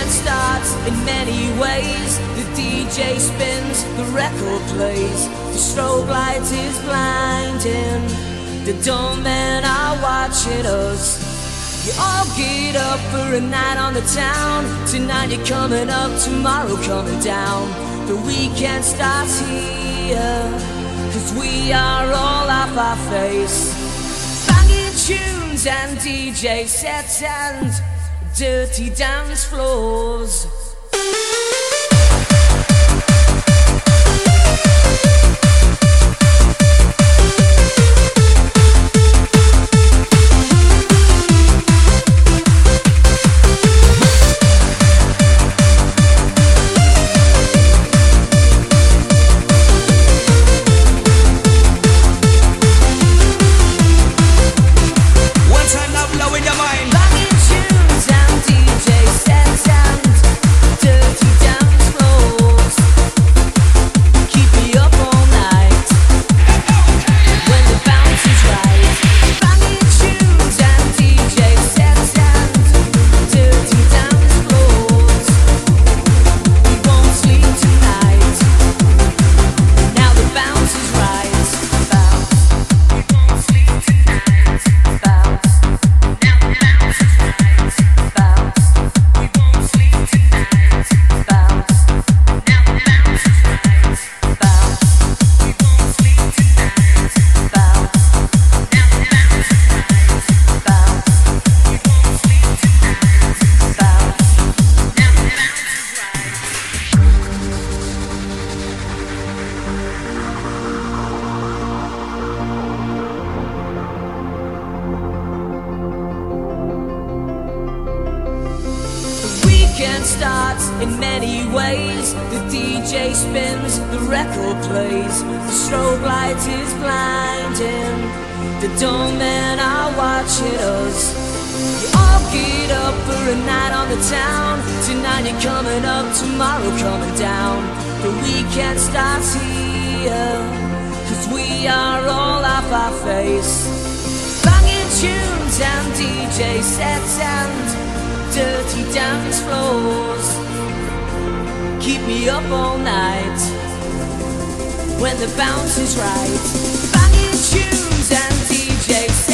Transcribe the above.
band starts in many ways. The DJ spins, the record plays. The strobe lights is blinding. The doormen are watching us. You all get up for a night on the town. Tonight you're coming up, tomorrow coming down. The weekend starts here. Cause we are all off our face. Banging tunes and DJ sets and dirty dance floors. dome man, I watch it us. You all get up for a night on the town. Tonight you're coming up, tomorrow coming down. The weekend starts here, cause we are all off our face. Banging tunes and DJ sets and dirty dance floors. Keep me up all night when the bounce is right. Banging DJ